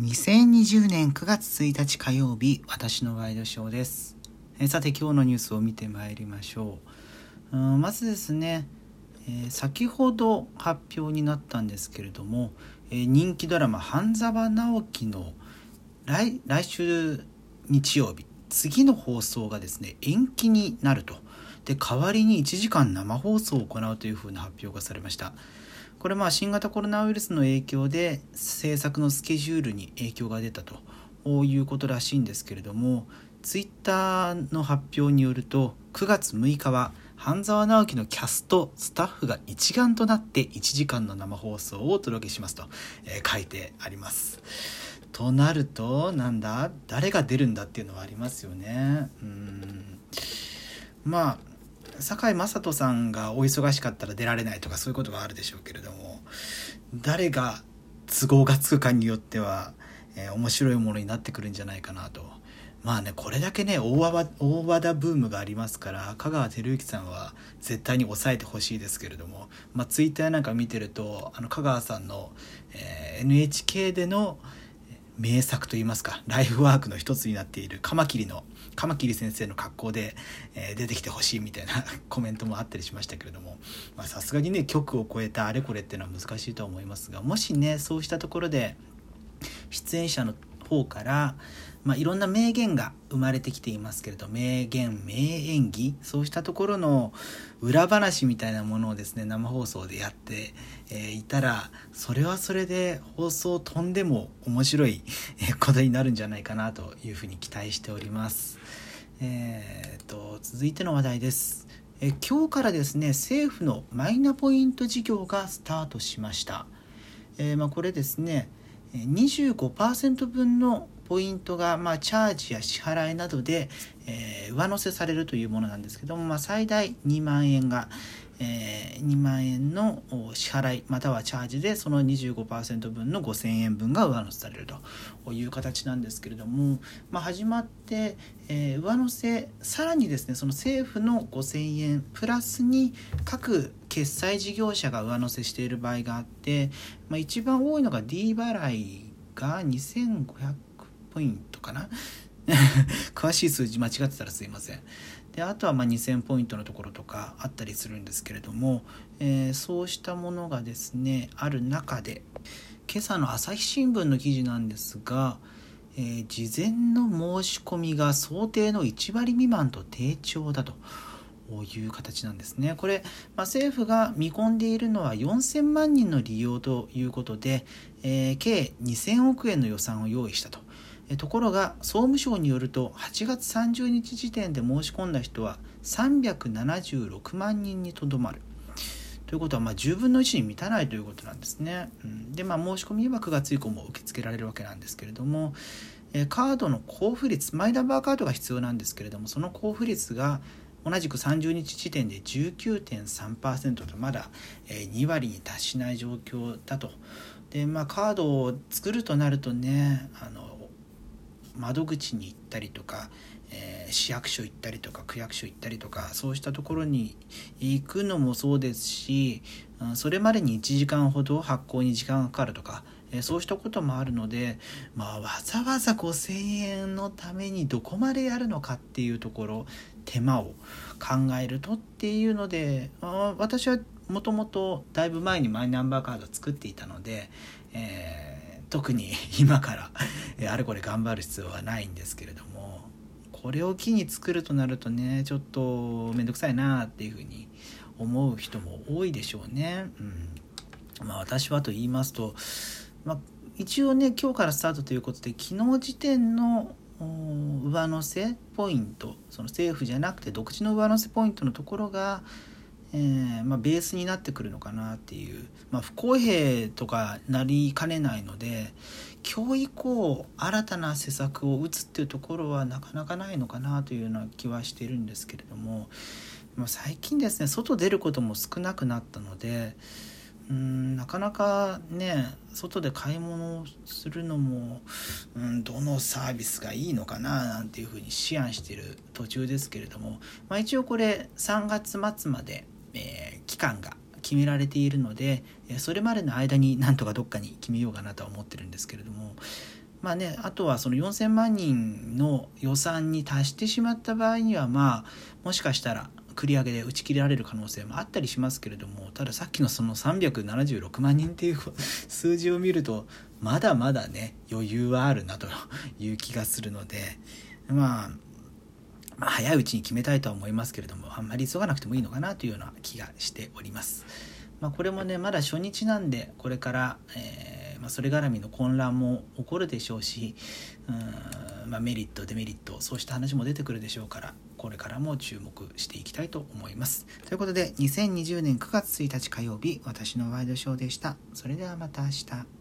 2020年9月1日火曜日私のワイドショーです。えさて今日のニュースを見てまいりましょう。うんまずですね、えー、先ほど発表になったんですけれども、えー、人気ドラマ「半沢直樹」の来来週日曜日次の放送がですね延期になると。で代わりに1時間生放送を行うというふうな発表がされました。これまあ新型コロナウイルスの影響で制作のスケジュールに影響が出たということらしいんですけれどもツイッターの発表によると9月6日は半沢直樹のキャストスタッフが一丸となって1時間の生放送をお届けしますと、えー、書いてあります。となるとなんだ？誰が出るんだっていうのはありますよね。うんまあ堺雅人さんがお忙しかったら出られないとかそういうことがあるでしょうけれども誰が都合がつくかによっては、えー、面白いものになってくるんじゃないかなと。まあねこれだけね大和大和田ブームがありますから香川照之さんは絶対に抑えてほしいですけれども、まあ、ツイッターなんか見てるとあの香川さんの、えー、NHK での名作といいますかライフワークの一つになっているカマキリのカマキリ先生の格好で、えー、出てきてほしいみたいな コメントもあったりしましたけれどもさすがにね局を超えたあれこれっていうのは難しいとは思いますがもしねそうしたところで出演者の方からまあ、いろんな名言が生まれてきていますけれど名言名演技そうしたところの裏話みたいなものをですね生放送でやって、えー、いたらそれはそれで放送飛んでも面白いことになるんじゃないかなというふうに期待しております。えーと、続いての話題です。え今日からですね政府のマイナポイント事業がスタートしました。えー、まあ、これですね25%分のポイントが、まあ、チャージや支払いなどで、えー、上乗せされるというものなんですけども、まあ、最大2万円が、えー、2万円の支払いまたはチャージでその25%分の5000円分が上乗せされるという形なんですけれども、まあ、始まって、えー、上乗せさらにですねその政府の5000円プラスに各決済事業者が上乗せしている場合があって、まあ、一番多いのが D 払いが2500ポイントかな 詳しい数字間違ってたらすいません。であとはま2000ポイントのところとかあったりするんですけれども、えー、そうしたものがですねある中で今朝の朝日新聞の記事なんですが、えー、事前の申し込みが想定の1割未満と低調だと。いう形なんですね。これ、まあ、政府が見込んでいるのは4000万人の利用ということで、えー、計2000億円の予算を用意したと。ところが総務省によると8月30日時点で申し込んだ人は376万人にとどまる。ということはまあ10分の1に満たないということなんですね。うん、で、まあ、申し込みは9月以降も受け付けられるわけなんですけれども、えカードの交付率、マイナンバーカードが必要なんですけれども、その交付率が同じく30日時点で19.3%とまだ2割に達しない状況だと。で、まあ、カードを作るとなるとね、あの窓口に行ったりとか、えー、市役所行ったりとか区役所行ったりとかそうしたところに行くのもそうですしそれまでに1時間ほど発行に時間がかかるとか、えー、そうしたこともあるので、まあ、わざわざ5,000円のためにどこまでやるのかっていうところ手間を考えるとっていうのであ私はもともとだいぶ前にマイナンバーカード作っていたので、えー特に今からあれこれ頑張る必要はないんですけれどもこれを機に作るとなるとねちょっと面倒くさいなっていうふうに思う人も多いでしょうね。うんまあ、私はと言いますと、まあ、一応ね今日からスタートということで昨日時点の上乗せポイントその政府じゃなくて独自の上乗せポイントのところがえー、まあ、ベースになってくるのかなっていう、まあ、不公平とかなりかねないので今日以降新たな施策を打つっていうところはなかなかないのかなというような気はしているんですけれども、まあ、最近ですね外出ることも少なくなったのでうんなかなかね外で買い物をするのも、うん、どのサービスがいいのかななんていうふうに思案している途中ですけれども、まあ、一応これ3月末までえー、期間が決められているのでそれまでの間になんとかどっかに決めようかなとは思ってるんですけれどもまあね、あとはその4000万人の予算に達してしまった場合にはまあもしかしたら繰り上げで打ち切られる可能性もあったりしますけれどもたださっきのその376万人っていう数字を見るとまだまだね余裕はあるなという気がするので、まあ、まあ早いうちに決めたいとは思いますけれどもあんまり急がなくてもいいのかなというような気がしております。まあ、これもねまだ初日なんでこれから、えー、まあ、それ絡みの混乱も起こるでしょうしうん、まあ、メリットデメリットそうした話も出てくるでしょうからこれからも注目していきたいと思います。ということで2020年9月1日火曜日私のワイドショーでした。それではまた明日。